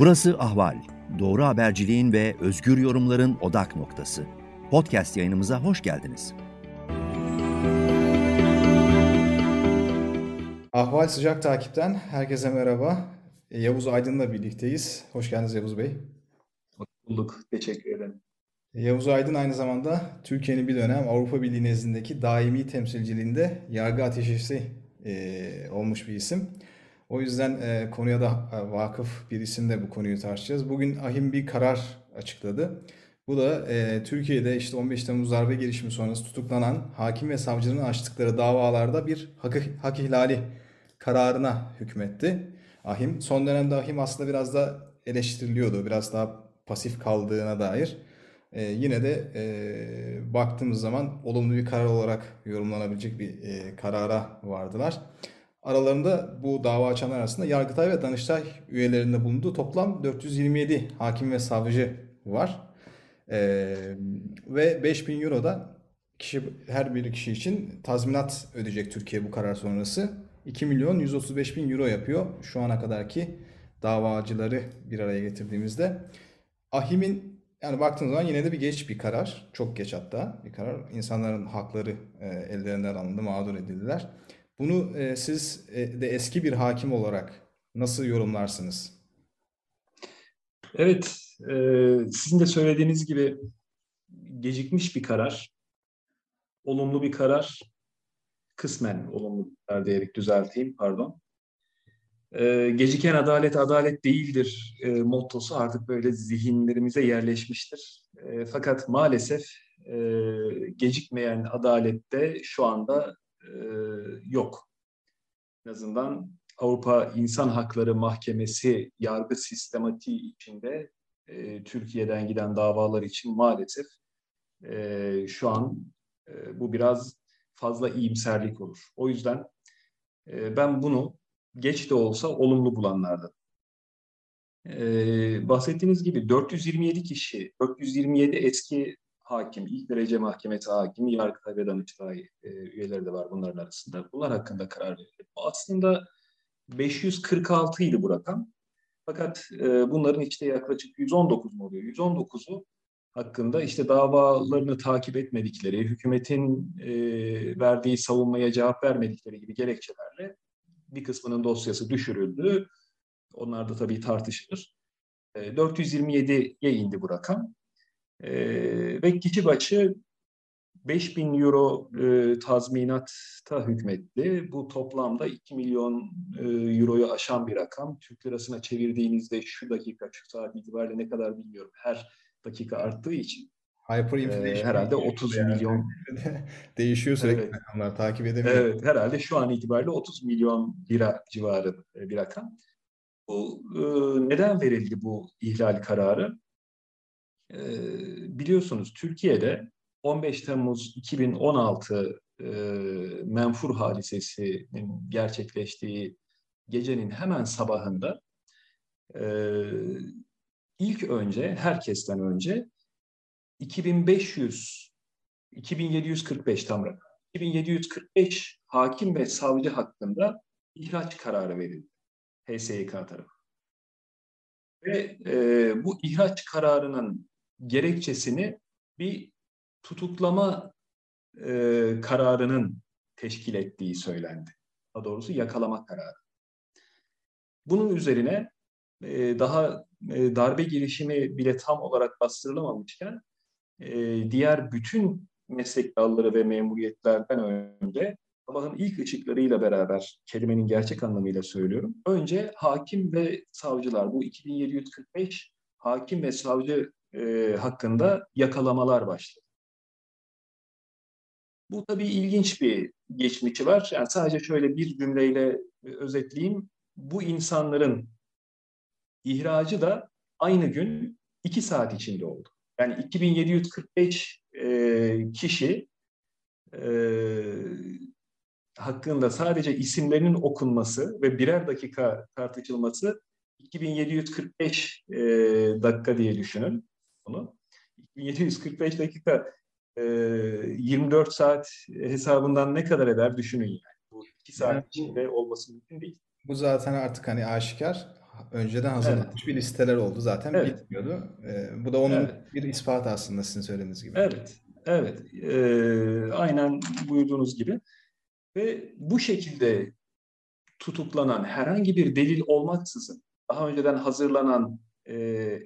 Burası Ahval. Doğru haberciliğin ve özgür yorumların odak noktası. Podcast yayınımıza hoş geldiniz. Ahval Sıcak Takip'ten herkese merhaba. Yavuz Aydın'la birlikteyiz. Hoş geldiniz Yavuz Bey. Hoş bulduk. Teşekkür ederim. Yavuz Aydın aynı zamanda Türkiye'nin bir dönem Avrupa Birliği nezdindeki daimi temsilciliğinde yargı ateşesi e, olmuş bir isim. O yüzden e, konuya da e, vakıf bir isimle bu konuyu tartışacağız. Bugün AHİM bir karar açıkladı. Bu da e, Türkiye'de işte 15 Temmuz darbe girişimi sonrası tutuklanan hakim ve savcının açtıkları davalarda bir hak, hak ihlali kararına hükmetti. AHİM son dönemde AHİM aslında biraz da eleştiriliyordu. Biraz daha pasif kaldığına dair. E, yine de e, baktığımız zaman olumlu bir karar olarak yorumlanabilecek bir e, karara vardılar. Aralarında bu dava açanlar arasında Yargıtay ve Danıştay üyelerinde bulunduğu toplam 427 hakim ve savcı var. Ee, ve 5000 euro da kişi, her bir kişi için tazminat ödeyecek Türkiye bu karar sonrası. 2 milyon 135 bin euro yapıyor şu ana kadarki davacıları bir araya getirdiğimizde. Ahim'in yani baktığınız zaman yine de bir geç bir karar. Çok geç hatta bir karar. İnsanların hakları e, ellerinden alındı, mağdur edildiler. Bunu e, siz e, de eski bir hakim olarak nasıl yorumlarsınız? Evet, e, sizin de söylediğiniz gibi gecikmiş bir karar, olumlu bir karar, kısmen olumlu bir karar diyerek düzelteyim, pardon. E, geciken adalet adalet değildir e, mottosu artık böyle zihinlerimize yerleşmiştir. E, fakat maalesef e, gecikmeyen adalette şu anda e, yok. En azından Avrupa İnsan Hakları Mahkemesi yargı sistematiği içinde e, Türkiye'den giden davalar için maalesef e, şu an e, bu biraz fazla iyimserlik olur. O yüzden e, ben bunu geç de olsa olumlu bulanlardan. E, bahsettiğiniz gibi 427 kişi, 427 eski hakim, ilk derece mahkemesi hakimi, Yargıtay ve Danıştay e, üyeleri de var bunların arasında. Bunlar hakkında karar verildi. Bu aslında 546 idi bu rakam. Fakat e, bunların işte yaklaşık 119 mu oluyor? 119'u hakkında işte davalarını takip etmedikleri, hükümetin e, verdiği savunmaya cevap vermedikleri gibi gerekçelerle bir kısmının dosyası düşürüldü. Onlar da tabii tartışılır. E, 427'ye indi bu rakam. E, ve kişi başı 5000 euro e, tazminata hükmetti. Bu toplamda 2 milyon e, euroyu aşan bir rakam. Türk lirasına çevirdiğinizde şu dakika, şu saat itibariyle ne kadar bilmiyorum. Her dakika arttığı için. Hyperinflation. E, herhalde 30 yani. milyon. Değişiyor sürekli evet. rakamlar, takip edemiyorum. Evet, herhalde şu an itibariyle 30 milyon lira civarı bir rakam. Bu e, neden verildi bu ihlal kararı? E, biliyorsunuz Türkiye'de 15 Temmuz 2016 e, menfur hadisesinin gerçekleştiği gecenin hemen sabahında e, ilk önce, herkesten önce 2500 2745 tam rakam. 2745 hakim ve savcı hakkında ihraç kararı verildi. HSYK tarafı. Ve e, bu ihraç kararının gerekçesini bir tutuklama e, kararının teşkil ettiği söylendi. Daha doğrusu yakalama kararı. Bunun üzerine e, daha e, darbe girişimi bile tam olarak bastırılamamışken e, diğer bütün meslek dalları ve memuriyetlerden önce sabahın ilk ışıklarıyla beraber kelimenin gerçek anlamıyla söylüyorum. Önce hakim ve savcılar bu 2745 hakim ve savcı e, hakkında yakalamalar başladı. Bu tabii ilginç bir geçmişi var. Yani sadece şöyle bir cümleyle özetleyeyim. Bu insanların ihracı da aynı gün iki saat içinde oldu. Yani 2745 e, kişi e, hakkında sadece isimlerinin okunması ve birer dakika tartışılması 2745 e, dakika diye düşünün bunu. 2745 dakika 24 ee, saat hesabından ne kadar eder düşünün yani. Bu 2 saat yani, içinde olması mümkün değil. Bu zaten artık hani aşikar. önceden hazırlanmış bir listeler oldu zaten Evet. bitmiyordu. Ee, bu da onun Evet. bir ispatı aslında sizin söylediğiniz gibi. Evet, evet. Ee, aynen buyurduğunuz gibi. Ve bu şekilde tutuklanan herhangi bir delil olmaksızın daha önceden hazırlanan e,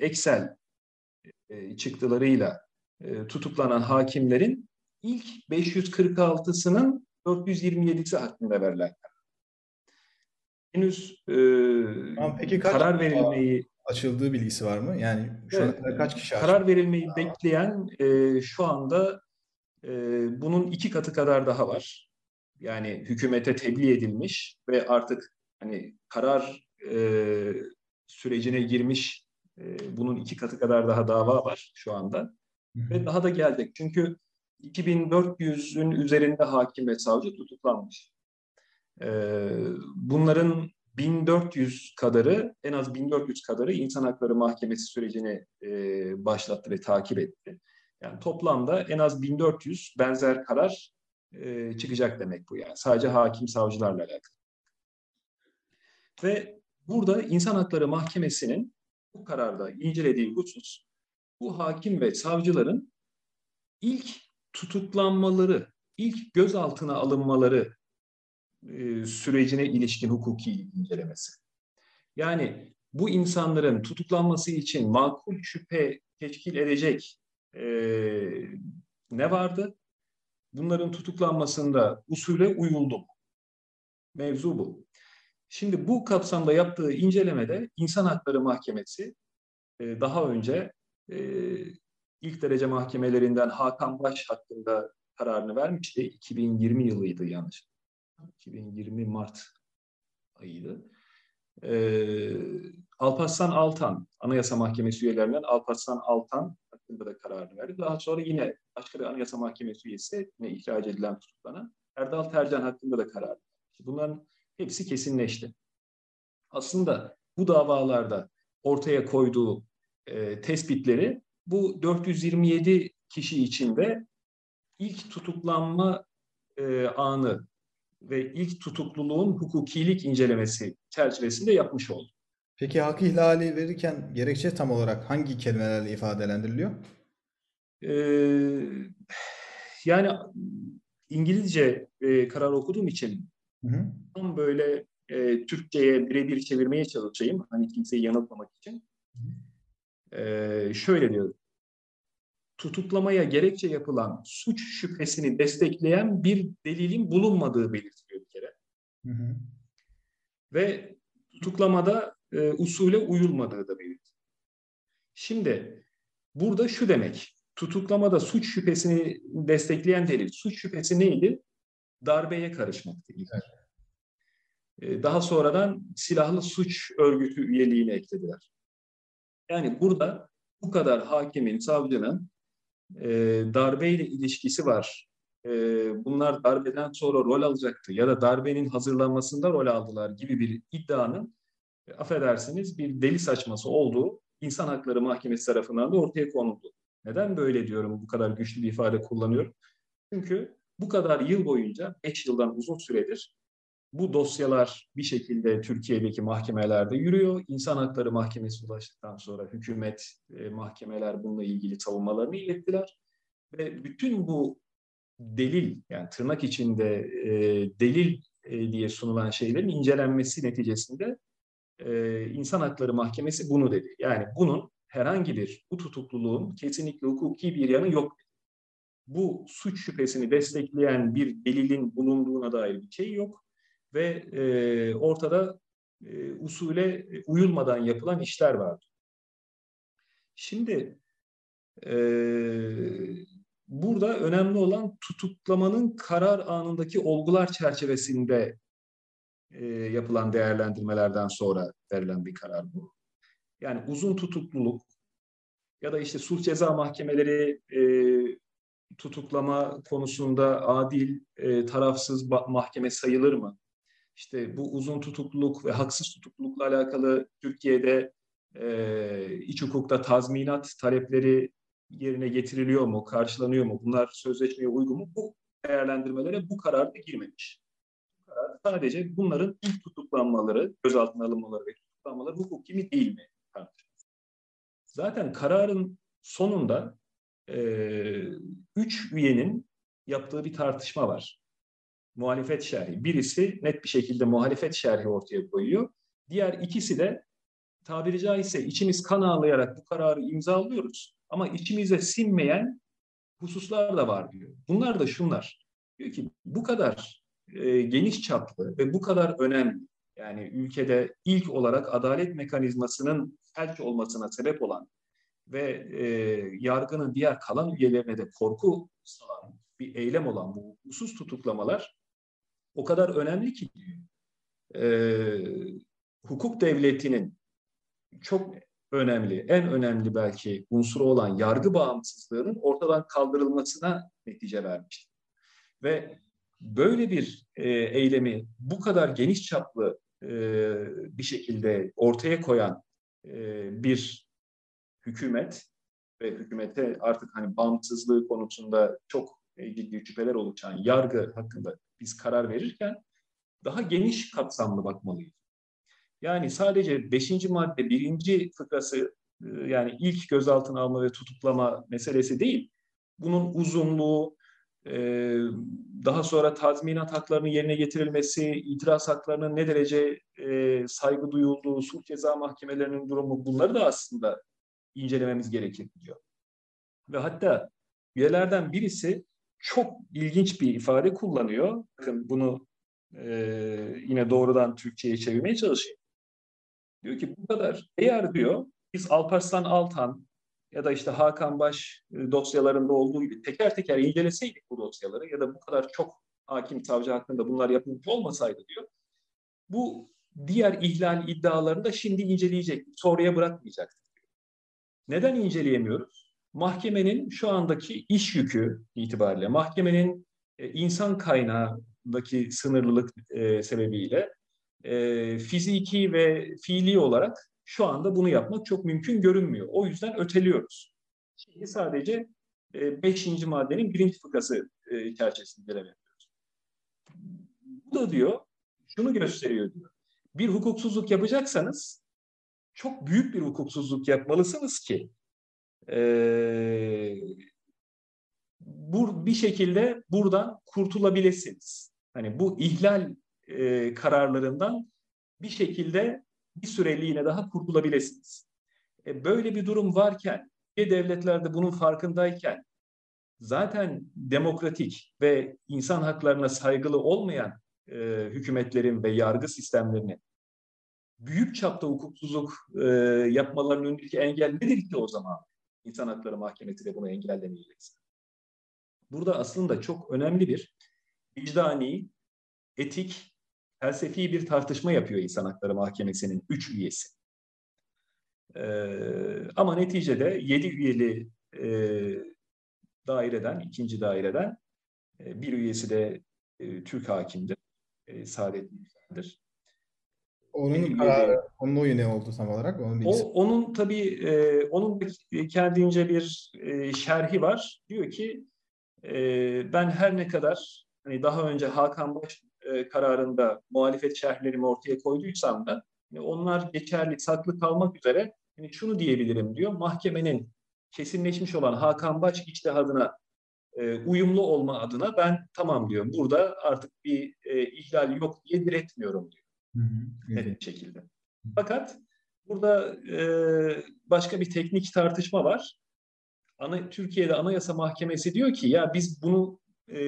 Excel e, çıktılarıyla e, tutuklanan hakimlerin ilk 546'sının 427'si hakkında verilen karar. Henüz e, Tamam, peki kaç karar verilmeyi Açıldığı bilgisi var mı? Yani şu ana Evet, kadar kaç kişi karar açtı? verilmeyi bekleyen e, şu anda e, bunun iki katı kadar daha var. Yani hükümete tebliğ edilmiş ve artık hani karar e, sürecine girmiş e, bunun iki katı kadar daha dava var şu anda ve daha da gelecek. Çünkü 2400'ün üzerinde hakim ve savcı tutuklanmış. E, bunların 1400 kadarı, en az 1400 kadarı insan hakları mahkemesi sürecini e, başlattı ve takip etti. Yani toplamda en az 1400 benzer karar e, çıkacak demek bu yani. Sadece hakim savcılarla alakalı. Ve burada insan hakları mahkemesinin bu kararda incelediği husus bu hakim ve savcıların ilk tutuklanmaları, ilk gözaltına alınmaları e, sürecine ilişkin hukuki incelemesi. Yani bu insanların tutuklanması için makul şüphe teşkil edecek e, ne vardı? Bunların tutuklanmasında usule uyuldu mu? Mevzu bu. Şimdi bu kapsamda yaptığı incelemede İnsan Hakları Mahkemesi e, daha önce e, ilk derece mahkemelerinden Hakan Baş hakkında kararını vermişti. 2020 yılıydı yanlış 2020 Mart ayıydı. Ee, Alparslan Altan, Anayasa Mahkemesi üyelerinden Alparslan Altan hakkında da kararını verdi. Daha sonra yine başka bir Anayasa Mahkemesi üyesi, yine ihraç edilen tutuklanan Erdal Tercan hakkında da karar verdi. Bunların hepsi kesinleşti. Aslında bu davalarda ortaya koyduğu e, tespitleri bu 427 kişi içinde ilk tutuklanma e, anı ve ilk tutukluluğun hukukilik incelemesi çerçevesinde yapmış oldu. Peki hak ihlali verirken gerekçe tam olarak hangi kelimelerle ifadelendiriliyor? Ee, yani İngilizce e, karar okuduğum için Hı hı. tam böyle e, Türkçe'ye birebir çevirmeye çalışayım. Hani kimseyi yanıltmamak için. Ee, şöyle diyor. Tutuklamaya gerekçe yapılan suç şüphesini destekleyen bir delilin bulunmadığı belirtiliyor bir kere. Hı hı. Ve tutuklamada e, usule uyulmadığı da belirtiliyor. Şimdi burada şu demek. Tutuklamada suç şüphesini destekleyen delil. Suç şüphesi neydi? Darbeye karışmaktı. ilk. E, Daha sonradan silahlı suç örgütü üyeliğini eklediler. Yani burada bu kadar hakimin, savcının e, darbeyle ilişkisi var. E, bunlar darbeden sonra rol alacaktı ya da darbenin hazırlanmasında rol aldılar gibi bir iddianın e, affedersiniz bir deli saçması olduğu İnsan Hakları Mahkemesi tarafından da ortaya konuldu. Neden böyle diyorum, bu kadar güçlü bir ifade kullanıyorum? Çünkü bu kadar yıl boyunca, 5 yıldan uzun süredir bu dosyalar bir şekilde Türkiye'deki mahkemelerde yürüyor. İnsan Hakları Mahkemesi ulaştıktan sonra hükümet, e, mahkemeler bununla ilgili savunmalarını ilettiler. Ve bütün bu delil, yani tırnak içinde e, delil e, diye sunulan şeylerin incelenmesi neticesinde İnsan Hakları Mahkemesi bunu dedi. Yani bunun herhangi bir, bu tutukluluğun kesinlikle hukuki bir yanı yok. Bu suç şüphesini destekleyen bir delilin bulunduğuna dair bir şey yok ve e, ortada e, usule uyulmadan yapılan işler var. Şimdi e, burada önemli olan tutuklamanın karar anındaki olgular çerçevesinde e, yapılan değerlendirmelerden sonra verilen bir karar bu. Yani uzun tutukluluk ya da işte sulh ceza mahkemeleri e, tutuklama konusunda adil, e, tarafsız mahkeme sayılır mı? İşte bu uzun tutukluluk ve haksız tutuklulukla alakalı Türkiye'de e, iç hukukta tazminat talepleri yerine getiriliyor mu, karşılanıyor mu? Bunlar sözleşmeye uygun mu? Bu değerlendirmelere bu kararda girmemiş. Bu karar sadece bunların ilk tutuklanmaları, gözaltına alınmaları ve tutuklanmaları hukuki mi değil mi? Zaten kararın sonunda e, üç üyenin yaptığı bir tartışma var. Muhalefet şerhi. Birisi net bir şekilde muhalefet şerhi ortaya koyuyor. Diğer ikisi de tabiri caizse içimiz kan ağlayarak bu kararı imzalıyoruz. Ama içimize sinmeyen hususlar da var diyor. Bunlar da şunlar. Diyor ki bu kadar e, geniş çaplı ve bu kadar önemli yani ülkede ilk olarak adalet mekanizmasının felç olmasına sebep olan ve e, yargının diğer kalan üyelerine de korku salan bir eylem olan bu husus tutuklamalar o kadar önemli ki e, hukuk devletinin çok önemli, en önemli belki unsuru olan yargı bağımsızlığının ortadan kaldırılmasına netice vermiştir. Ve böyle bir e, eylemi bu kadar geniş çaplı e, bir şekilde ortaya koyan e, bir hükümet ve hükümete artık hani bağımsızlığı konusunda çok ciddi şüpheler oluşan yargı hakkında biz karar verirken daha geniş kapsamlı bakmalıyız. Yani sadece beşinci madde birinci fıkrası e, yani ilk gözaltına alma ve tutuklama meselesi değil. Bunun uzunluğu, e, daha sonra tazminat haklarının yerine getirilmesi, itiraz haklarının ne derece e, saygı duyulduğu, sulh ceza mahkemelerinin durumu bunları da aslında incelememiz gerekir diyor. Ve hatta üyelerden birisi çok ilginç bir ifade kullanıyor. Bakın bunu e, yine doğrudan Türkçe'ye çevirmeye çalışayım. Diyor ki bu kadar eğer diyor biz Alparslan Altan ya da işte Hakan Baş e, dosyalarında olduğu gibi teker teker inceleseydik bu dosyaları ya da bu kadar çok hakim savcı hakkında bunlar yapılmış olmasaydı diyor. Bu diğer ihlal iddialarını da şimdi inceleyecek, sonraya bırakmayacak. Neden inceleyemiyoruz? Mahkemenin şu andaki iş yükü itibariyle, mahkemenin e, insan kaynağındaki sınırlılık e, sebebiyle e, fiziki ve fiili olarak şu anda bunu yapmak çok mümkün görünmüyor. O yüzden öteliyoruz. Şimdi sadece e, beşinci maddenin birinci fıkrası çerçevesinde yapıyoruz. Bu da diyor, şunu gösteriyor diyor. Bir hukuksuzluk yapacaksanız çok büyük bir hukuksuzluk yapmalısınız ki e, bu bir şekilde buradan kurtulabilirsiniz. Hani bu ihlal e, kararlarından bir şekilde bir süreliğine daha kurtulabilirsiniz. E, böyle bir durum varken ve devletlerde bunun farkındayken zaten demokratik ve insan haklarına saygılı olmayan e, hükümetlerin ve yargı sistemlerinin büyük çapta hukuksuzluk e, yapmalarının önündeki engel nedir ki o zaman? İnsan Hakları Mahkemesi de bunu engellemeyeceksin. Burada aslında çok önemli bir vicdani, etik felsefi bir tartışma yapıyor İnsan Hakları Mahkemesi'nin üç üyesi. Ee, ama neticede yedi üyeli e, daireden, ikinci daireden e, bir üyesi de e, Türk hakimdir. E, Saadet Yüksel'dir. Onun kararı, onun oyu ne oldu tam olarak? Onun, o, onun tabii, e, onun kendince bir e, şerhi var. Diyor ki, e, ben her ne kadar hani daha önce Hakan Baş e, kararında muhalefet şerhlerimi ortaya koyduysam da yani onlar geçerli, saklı kalmak üzere yani şunu diyebilirim diyor. Mahkemenin kesinleşmiş olan Hakan Baş içtihadına e, uyumlu olma adına ben tamam diyorum. Burada artık bir e, ihlal yok diye diretmiyorum diyor. Hı hı, evet. Net şekilde. Fakat burada e, başka bir teknik tartışma var. Ana, Türkiye'de Anayasa Mahkemesi diyor ki ya biz bunu e,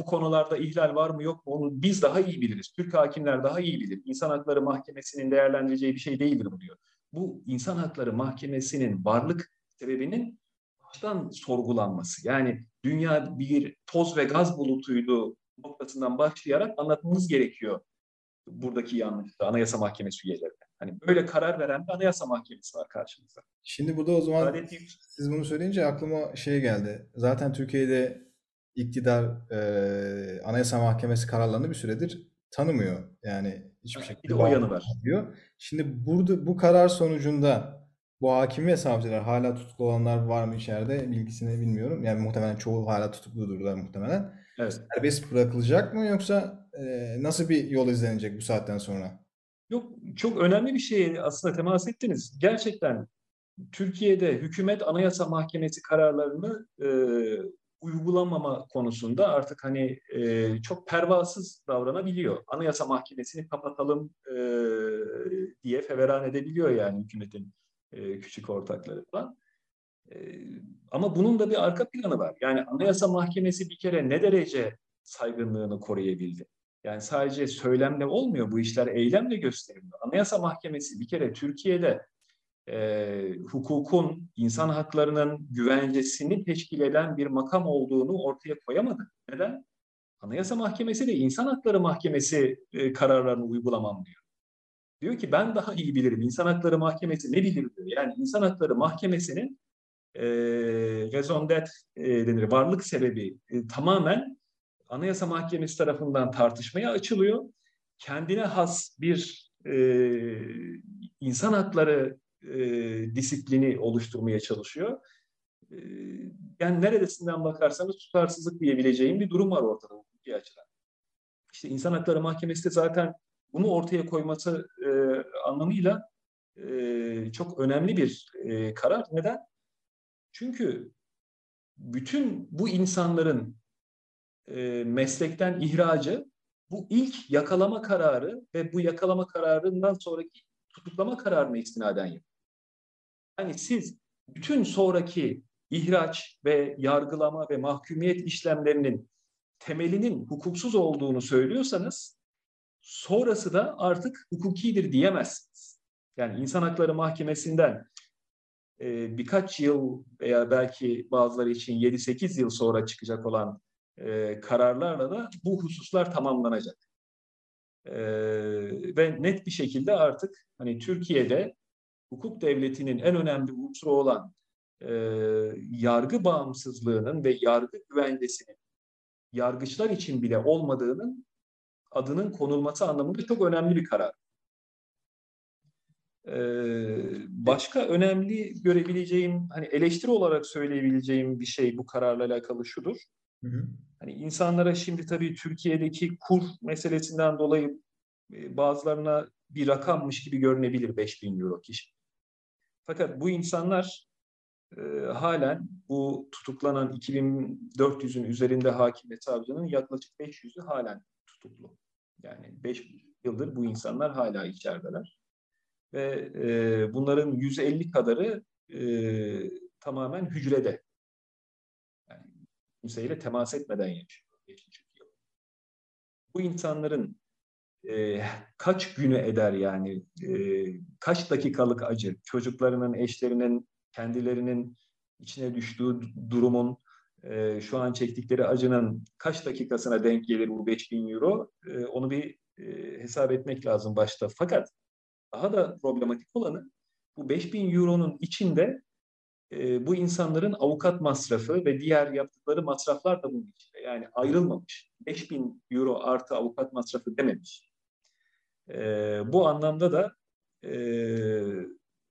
bu konularda ihlal var mı yok mu onu biz daha iyi biliriz. Türk hakimler daha iyi bilir. İnsan Hakları Mahkemesi'nin değerlendireceği bir şey değildir bu diyor. Bu İnsan Hakları Mahkemesi'nin varlık sebebinin baştan sorgulanması. Yani dünya bir toz ve gaz bulutuydu noktasından başlayarak anlatmamız gerekiyor buradaki yanlışlığı Anayasa Mahkemesi üyelerine. Hani böyle karar veren bir Anayasa Mahkemesi var karşımızda. Şimdi burada o zaman Adeti... siz bunu söyleyince aklıma şey geldi. Zaten Türkiye'de iktidar e, Anayasa Mahkemesi kararlarını bir süredir tanımıyor. Yani hiçbir şekilde bir o yanı var. Diyor. Şimdi burada bu karar sonucunda bu hakim ve savcılar hala tutuklu olanlar var mı içeride bilgisini bilmiyorum. Yani muhtemelen çoğu hala tutukludurlar muhtemelen. Evet. Serbest bırakılacak mı yoksa e, nasıl bir yol izlenecek bu saatten sonra? Yok çok önemli bir şeye aslında temas ettiniz. Gerçekten Türkiye'de hükümet anayasa mahkemesi kararlarını e, uygulamama konusunda artık hani e, çok pervasız davranabiliyor. Anayasa mahkemesini kapatalım e, diye feveran edebiliyor yani hükümetin e, küçük ortakları falan. E, ama bunun da bir arka planı var. Yani anayasa mahkemesi bir kere ne derece saygınlığını koruyabildi? Yani sadece söylemle olmuyor bu işler eylemle gösteriliyor. Anayasa Mahkemesi bir kere Türkiye'de e, hukukun, insan haklarının güvencesini teşkil eden bir makam olduğunu ortaya koyamadı. Neden? Anayasa Mahkemesi de İnsan Hakları Mahkemesi e, kararlarını uygulamam diyor. Diyor ki ben daha iyi bilirim. İnsan Hakları Mahkemesi ne bilir diyor. Yani İnsan Hakları Mahkemesi'nin e, raison d'être e, denir, varlık sebebi e, tamamen Anayasa Mahkemesi tarafından tartışmaya açılıyor. Kendine has bir e, insan hakları e, disiplini oluşturmaya çalışıyor. E, yani neredesinden bakarsanız tutarsızlık diyebileceğim bir durum var ortada hukuki açıdan. İşte İnsan Hakları Mahkemesi de zaten bunu ortaya koyması e, anlamıyla e, çok önemli bir e, karar. Neden? Çünkü bütün bu insanların e, meslekten ihracı bu ilk yakalama kararı ve bu yakalama kararından sonraki tutuklama kararına istinaden yapıyor. Yani siz bütün sonraki ihraç ve yargılama ve mahkumiyet işlemlerinin temelinin hukuksuz olduğunu söylüyorsanız sonrası da artık hukukidir diyemezsiniz. Yani İnsan Hakları Mahkemesi'nden e, birkaç yıl veya belki bazıları için 7-8 yıl sonra çıkacak olan e, kararlarla da bu hususlar tamamlanacak. E, ve net bir şekilde artık hani Türkiye'de hukuk devletinin en önemli unsuru olan e, yargı bağımsızlığının ve yargı güvencesinin yargıçlar için bile olmadığının adının konulması anlamında çok önemli bir karar. Ee, başka önemli görebileceğim, hani eleştiri olarak söyleyebileceğim bir şey bu kararla alakalı şudur. Hı hı. Hani insanlara şimdi tabii Türkiye'deki kur meselesinden dolayı e, bazılarına bir rakammış gibi görünebilir 5000 euro kişi. Fakat bu insanlar e, halen bu tutuklanan 2400'ün üzerinde hakim ve savcının yaklaşık 500'ü halen tutuklu. Yani 5 yıldır bu insanlar hala içerideler. Ve e, bunların 150 kadarı e, tamamen hücrede kimseyle temas etmeden yaşıyor. Bu insanların e, kaç günü eder yani e, kaç dakikalık acı çocuklarının, eşlerinin, kendilerinin içine düştüğü durumun e, şu an çektikleri acının kaç dakikasına denk gelir bu 5000 euro e, onu bir e, hesap etmek lazım başta. Fakat daha da problematik olanı bu 5000 euronun içinde e, bu insanların avukat masrafı ve diğer yaptıkları masraflar da bunun içinde. Yani ayrılmamış. 5000 euro artı avukat masrafı dememiş. E, bu anlamda da e,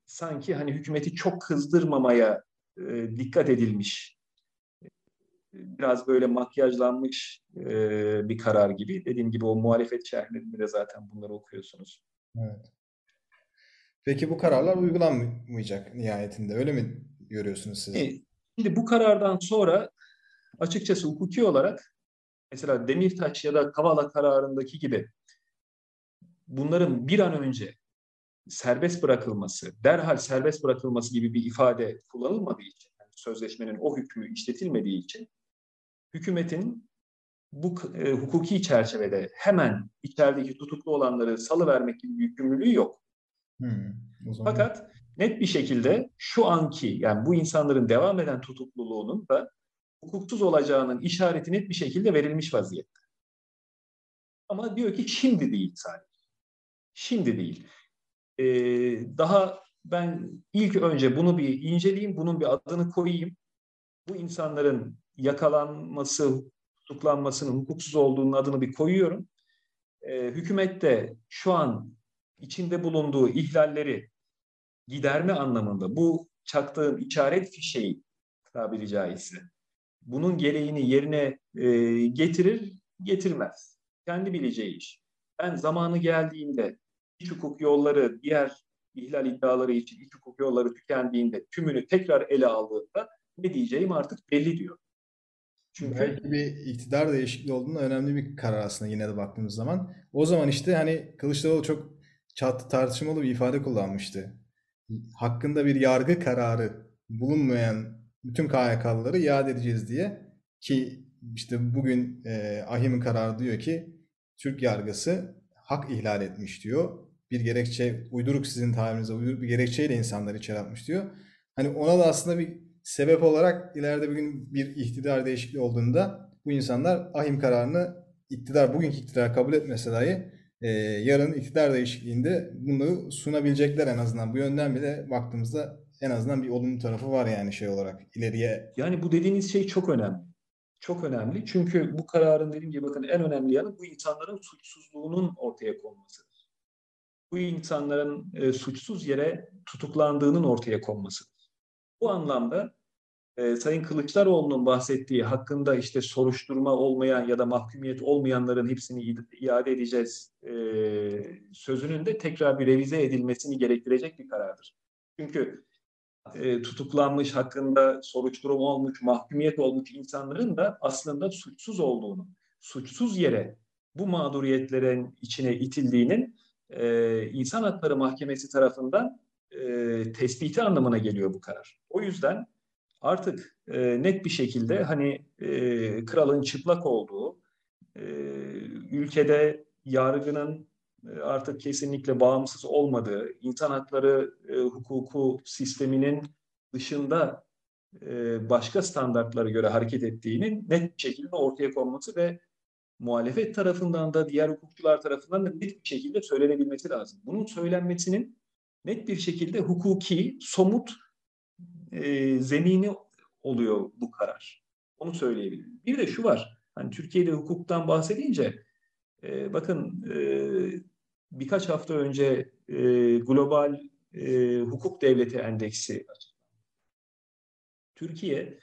sanki hani hükümeti çok kızdırmamaya e, dikkat edilmiş. Biraz böyle makyajlanmış e, bir karar gibi. Dediğim gibi o muhalefet şerhlerinde de zaten bunları okuyorsunuz. Evet. Peki bu kararlar uygulanmayacak nihayetinde öyle mi görüyorsunuz siz? E, şimdi bu karardan sonra açıkçası hukuki olarak mesela Demirtaş ya da Kavala kararındaki gibi bunların bir an önce serbest bırakılması, derhal serbest bırakılması gibi bir ifade kullanılmadığı için, yani sözleşmenin o hükmü işletilmediği için hükümetin bu e, hukuki çerçevede hemen içerideki tutuklu olanları salıvermek gibi bir yükümlülüğü yok. Hmm, zaman... Fakat net bir şekilde şu anki yani bu insanların devam eden tutukluluğunun da hukuksuz olacağının işareti net bir şekilde verilmiş vaziyette. Ama diyor ki şimdi değil sadece. Şimdi değil. Ee, daha ben ilk önce bunu bir inceleyeyim, bunun bir adını koyayım. Bu insanların yakalanması, tutuklanmasının hukuksuz olduğunun adını bir koyuyorum. Ee, hükümet şu an içinde bulunduğu ihlalleri giderme anlamında bu çaktığım işaret fişeği tabiri caizse bunun gereğini yerine e, getirir, getirmez. Kendi bileceği iş. Ben zamanı geldiğinde iç hukuk yolları diğer ihlal iddiaları için iç hukuk yolları tükendiğinde tümünü tekrar ele aldığında ne diyeceğim artık belli diyor. Çünkü belki bir iktidar değişikliği olduğunda önemli bir karar aslında yine de baktığımız zaman. O zaman işte hani Kılıçdaroğlu çok çat tartışmalı bir ifade kullanmıştı. Hakkında bir yargı kararı bulunmayan bütün KHK'lıları iade edeceğiz diye ki işte bugün e, AHİM'in kararı diyor ki Türk yargısı hak ihlal etmiş diyor. Bir gerekçe, uyduruk sizin tabirinizde uyduruk bir gerekçeyle insanları içeri atmış diyor. Hani ona da aslında bir sebep olarak ileride bugün bir iktidar değişikliği olduğunda bu insanlar ahim kararını iktidar, bugünkü iktidar kabul etmese dahi e, yarın iktidar değişikliğinde bunu sunabilecekler en azından. Bu yönden bile baktığımızda en azından bir olumlu tarafı var yani şey olarak ileriye. Yani bu dediğiniz şey çok önemli. Çok önemli. Çünkü bu kararın dediğim gibi bakın en önemli yanı bu insanların suçsuzluğunun ortaya konmasıdır. Bu insanların e, suçsuz yere tutuklandığının ortaya konmasıdır. Bu anlamda e, Sayın Kılıçdaroğlu'nun bahsettiği hakkında işte soruşturma olmayan ya da mahkumiyet olmayanların hepsini iade edeceğiz e, sözünün de tekrar bir revize edilmesini gerektirecek bir karardır. Çünkü e, tutuklanmış, hakkında soruşturma olmuş, mahkumiyet olmuş insanların da aslında suçsuz olduğunu, suçsuz yere bu mağduriyetlerin içine itildiğinin e, İnsan Hakları Mahkemesi tarafından e, tespiti anlamına geliyor bu karar. O yüzden artık e, net bir şekilde hani e, kralın çıplak olduğu, e, ülkede yargının e, artık kesinlikle bağımsız olmadığı, insan hakları e, hukuku sisteminin dışında e, başka standartlara göre hareket ettiğinin net bir şekilde ortaya konması ve muhalefet tarafından da diğer hukukçular tarafından da net bir şekilde söylenebilmesi lazım. Bunun söylenmesinin net bir şekilde hukuki, somut zemini oluyor bu karar. Onu söyleyebilirim. Bir de şu var. Hani Türkiye'de hukuktan bahsedince e, bakın e, birkaç hafta önce e, global e, hukuk devleti endeksi Türkiye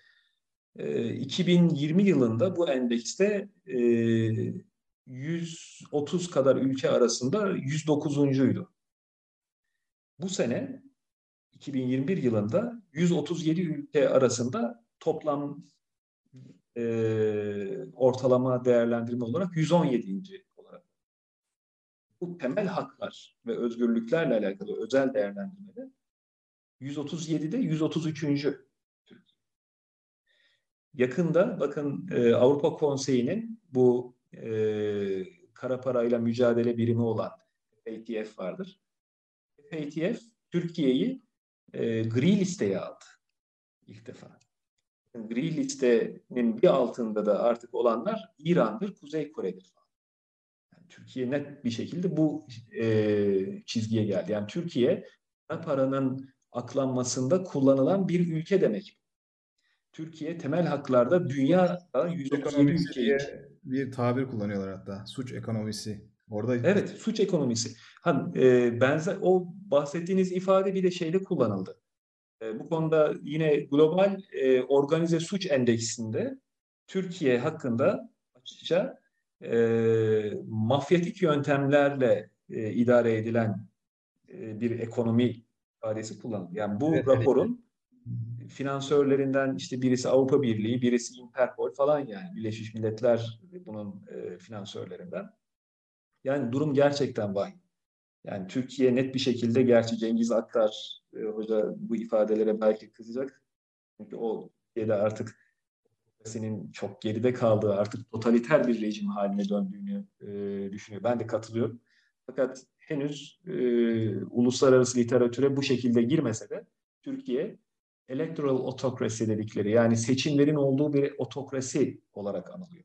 e, 2020 yılında bu endekste e, 130 kadar ülke arasında 109.'uydu. Bu sene 2021 yılında 137 ülke arasında toplam e, ortalama değerlendirme olarak 117. olarak. Bu temel haklar ve özgürlüklerle alakalı özel değerlendirmede 137'de 133. Türkiye. Yakında bakın e, Avrupa Konseyi'nin bu e, kara parayla mücadele birimi olan FATF vardır. FATF Türkiye'yi e, gri listeye aldı ilk defa. Gri listenin bir altında da artık olanlar İran'dır, Kuzey Kore'dir falan. Yani Türkiye net bir şekilde bu e, çizgiye geldi. Yani Türkiye paranın aklanmasında kullanılan bir ülke demek. Türkiye temel haklarda dünyada 137 ülke bir tabir kullanıyorlar hatta. Suç ekonomisi. Orada Evet, suç ekonomisi. Ha, e, benzer o bahsettiğiniz ifade bir de şeyde kullanıldı. E, bu konuda yine global e, organize suç endeksinde Türkiye hakkında açıkça e, mafyatik yöntemlerle e, idare edilen e, bir ekonomi ifadesi kullanıldı. Yani bu evet, raporun evet. finansörlerinden işte birisi Avrupa Birliği, birisi Interpol falan yani Birleşmiş Milletler bunun e, finansörlerinden. Yani durum gerçekten vahim. Yani Türkiye net bir şekilde gerçi Cengiz Aktar e, hoca bu ifadelere belki kızacak. Çünkü o Türkiye'de artık senin çok geride kaldığı artık totaliter bir rejim haline döndüğünü e, düşünüyor. Ben de katılıyorum. Fakat henüz e, uluslararası literatüre bu şekilde girmese de Türkiye electoral otokrasi dedikleri yani seçimlerin olduğu bir otokrasi olarak anılıyor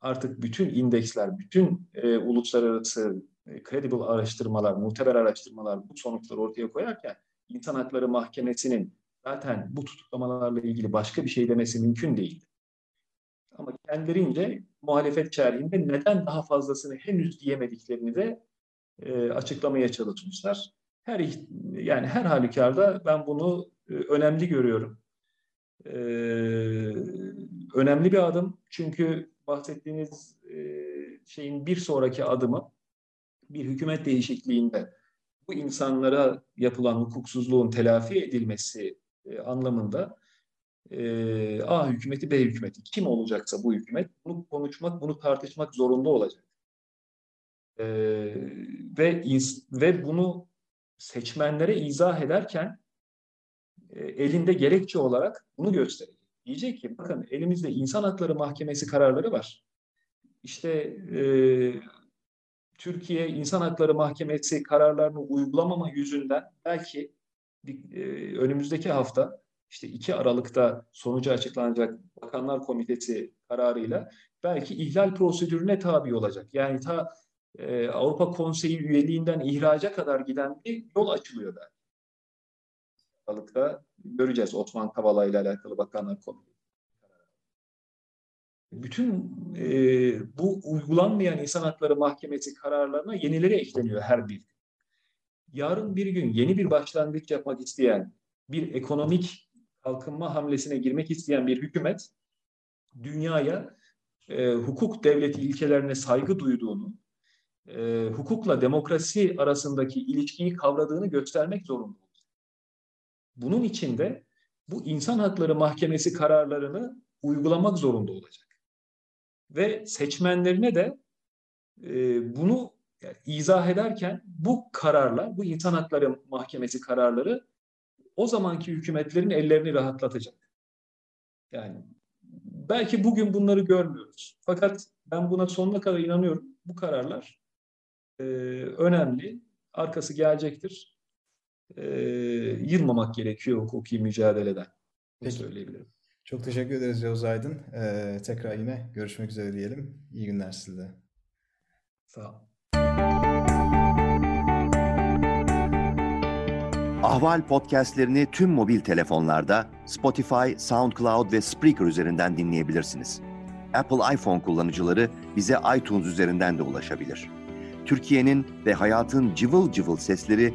artık bütün indeksler, bütün e, uluslararası e, credible araştırmalar, muteber araştırmalar bu sonuçları ortaya koyarken İnsan Hakları Mahkemesi'nin zaten bu tutuklamalarla ilgili başka bir şey demesi mümkün değil. Ama kendilerince muhalefet çerliğinde neden daha fazlasını henüz diyemediklerini de e, açıklamaya çalışmışlar. Her yani her halükarda ben bunu e, önemli görüyorum. E, önemli bir adım çünkü bahsettiğiniz e, şeyin bir sonraki adımı bir hükümet değişikliğinde bu insanlara yapılan hukuksuzluğun telafi edilmesi e, anlamında e, A hükümeti, B hükümeti kim olacaksa bu hükümet bunu konuşmak, bunu tartışmak zorunda olacak. E, ve ve bunu seçmenlere izah ederken elinde gerekçe olarak bunu gösterecek. Diyecek ki bakın elimizde insan hakları mahkemesi kararları var. İşte e, Türkiye İnsan Hakları Mahkemesi kararlarını uygulamama yüzünden belki e, önümüzdeki hafta işte 2 Aralık'ta sonucu açıklanacak Bakanlar Komitesi kararıyla belki ihlal prosedürüne tabi olacak. Yani ta e, Avrupa Konseyi üyeliğinden ihraca kadar giden bir yol açılıyor da. Aralık'ta göreceğiz Osman Kavala ile alakalı Bakanlar Komitesi. Bütün e, bu uygulanmayan insan hakları mahkemesi kararlarına yenileri ekleniyor her bir. Yarın bir gün yeni bir başlangıç yapmak isteyen bir ekonomik kalkınma hamlesine girmek isteyen bir hükümet dünyaya e, hukuk devleti ilkelerine saygı duyduğunu, e, hukukla demokrasi arasındaki ilişkiyi kavradığını göstermek zorunda. Bunun için de bu insan hakları mahkemesi kararlarını uygulamak zorunda olacak. Ve seçmenlerine de e, bunu yani izah ederken bu kararlar, bu insan hakları mahkemesi kararları o zamanki hükümetlerin ellerini rahatlatacak. Yani belki bugün bunları görmüyoruz. Fakat ben buna sonuna kadar inanıyorum. Bu kararlar e, önemli. Arkası gelecektir. E, yılmamak gerekiyor hukuki mücadeleden. Bunu söyleyebilirim. Çok teşekkür ederiz Yavuz Aydın. Ee, tekrar yine görüşmek üzere diyelim. İyi günler size. Sağ olun. Ahval podcastlerini tüm mobil telefonlarda Spotify, SoundCloud ve Spreaker üzerinden dinleyebilirsiniz. Apple iPhone kullanıcıları bize iTunes üzerinden de ulaşabilir. Türkiye'nin ve hayatın cıvıl cıvıl sesleri